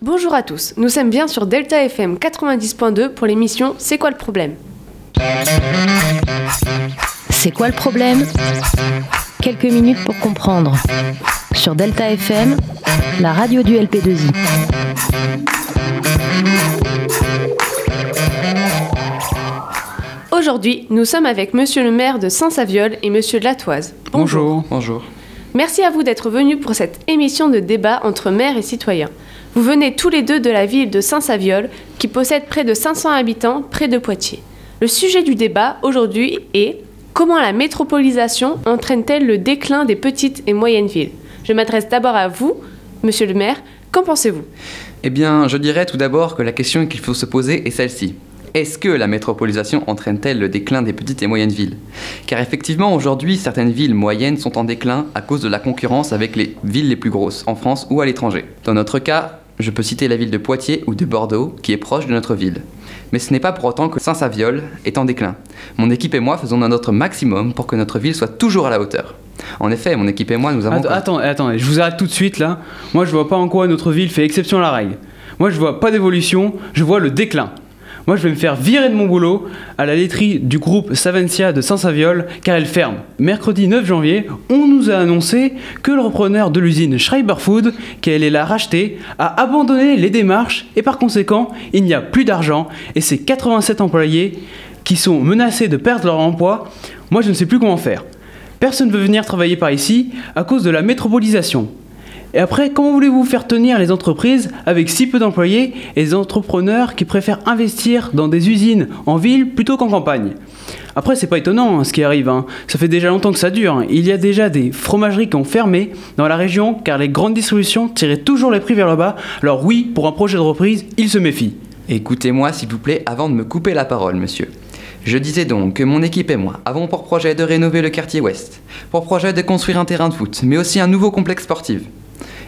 Bonjour à tous, nous sommes bien sur Delta FM 90.2 pour l'émission C'est quoi le problème? C'est quoi le problème? Quelques minutes pour comprendre. Sur Delta FM, la radio du LP2I. Aujourd'hui, nous sommes avec monsieur le maire de Saint-Saviol et monsieur de Latoise. Bonjour. Bonjour. Merci à vous d'être venus pour cette émission de débat entre maires et citoyens. Vous venez tous les deux de la ville de Saint-Saviol, qui possède près de 500 habitants, près de Poitiers. Le sujet du débat aujourd'hui est comment la métropolisation entraîne-t-elle le déclin des petites et moyennes villes? Je m'adresse d'abord à vous, monsieur le maire. Qu'en pensez-vous? Eh bien, je dirais tout d'abord que la question qu'il faut se poser est celle-ci. Est-ce que la métropolisation entraîne-t-elle le déclin des petites et moyennes villes? Car effectivement, aujourd'hui, certaines villes moyennes sont en déclin à cause de la concurrence avec les villes les plus grosses, en France ou à l'étranger. Dans notre cas, je peux citer la ville de Poitiers ou de Bordeaux, qui est proche de notre ville. Mais ce n'est pas pour autant que Saint-Saviol est en déclin. Mon équipe et moi faisons notre maximum pour que notre ville soit toujours à la hauteur. En effet, mon équipe et moi, nous avons... Attends, attends, je vous arrête tout de suite là. Moi, je vois pas en quoi notre ville fait exception à la règle. Moi, je vois pas d'évolution, je vois le déclin. Moi, je vais me faire virer de mon boulot à la laiterie du groupe Savencia de Saint-Saviol car elle ferme. Mercredi 9 janvier, on nous a annoncé que le repreneur de l'usine Schreiber Food, qui allait la racheter, a abandonné les démarches et par conséquent, il n'y a plus d'argent et ces 87 employés qui sont menacés de perdre leur emploi, moi je ne sais plus comment faire. Personne ne veut venir travailler par ici à cause de la métropolisation. Et après, comment voulez-vous faire tenir les entreprises avec si peu d'employés et des entrepreneurs qui préfèrent investir dans des usines en ville plutôt qu'en campagne? Après, c'est pas étonnant hein, ce qui arrive. Hein. Ça fait déjà longtemps que ça dure. Hein. Il y a déjà des fromageries qui ont fermé dans la région car les grandes distributions tiraient toujours les prix vers le bas. Alors oui, pour un projet de reprise, ils se méfient. Écoutez-moi s'il vous plaît avant de me couper la parole, monsieur. Je disais donc que mon équipe et moi avons pour projet de rénover le quartier ouest, pour projet de construire un terrain de foot, mais aussi un nouveau complexe sportif.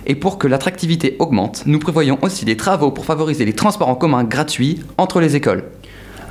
Et pour que l'attractivité augmente, nous prévoyons aussi des travaux pour favoriser les transports en commun gratuits entre les écoles.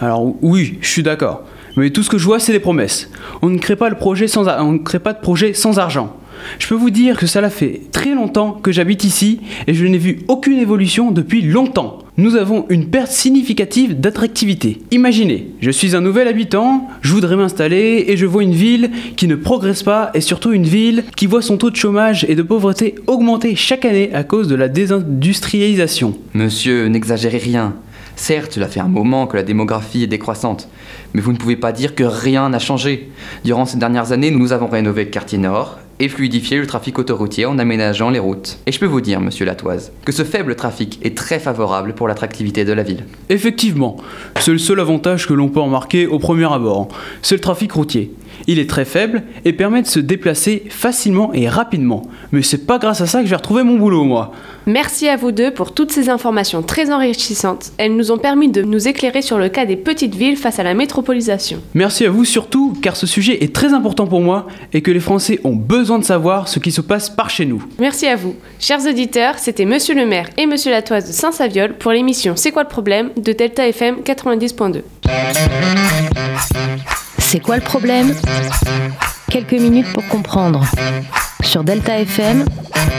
Alors oui, je suis d'accord. Mais tout ce que je vois, c'est des promesses. On ne crée pas, de projet sans argent. Je peux vous dire que cela fait très longtemps que j'habite ici et je n'ai vu aucune évolution depuis longtemps. Nous avons une perte significative d'attractivité. Imaginez, je suis un nouvel habitant, je voudrais m'installer et je vois une ville qui ne progresse pas et surtout une ville qui voit son taux de chômage et de pauvreté augmenter chaque année à cause de la désindustrialisation. Monsieur, n'exagérez rien. Certes, cela fait un moment que la démographie est décroissante, mais vous ne pouvez pas dire que rien n'a changé. Durant ces dernières années, nous avons rénové le quartier nord et fluidifié le trafic autoroutier en aménageant les routes. Et je peux vous dire, monsieur Latoise, que ce faible trafic est très favorable pour l'attractivité de la ville. Effectivement, c'est le seul avantage que l'on peut remarquer au premier abord. C'est le trafic routier. Il est très faible et permet de se déplacer facilement et rapidement. Mais c'est pas grâce à ça que j'ai retrouvé mon boulot, moi. Merci à vous deux pour toutes ces informations très enrichissantes. Elles nous ont permis de nous éclairer sur le cas des petites villes face à la métropolisation. Merci à vous surtout, car ce sujet est très important pour moi et que les Français ont besoin de savoir ce qui se passe par chez nous. Merci à vous. Chers auditeurs, c'était Monsieur le maire et Monsieur Latoise de Saint-Saviol pour l'émission C'est quoi le problème de Delta FM 90.2. C'est quoi le problème? Quelques minutes pour comprendre. Sur Delta FM,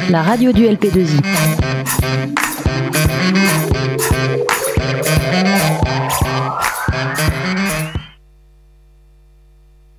la radio du LP2I.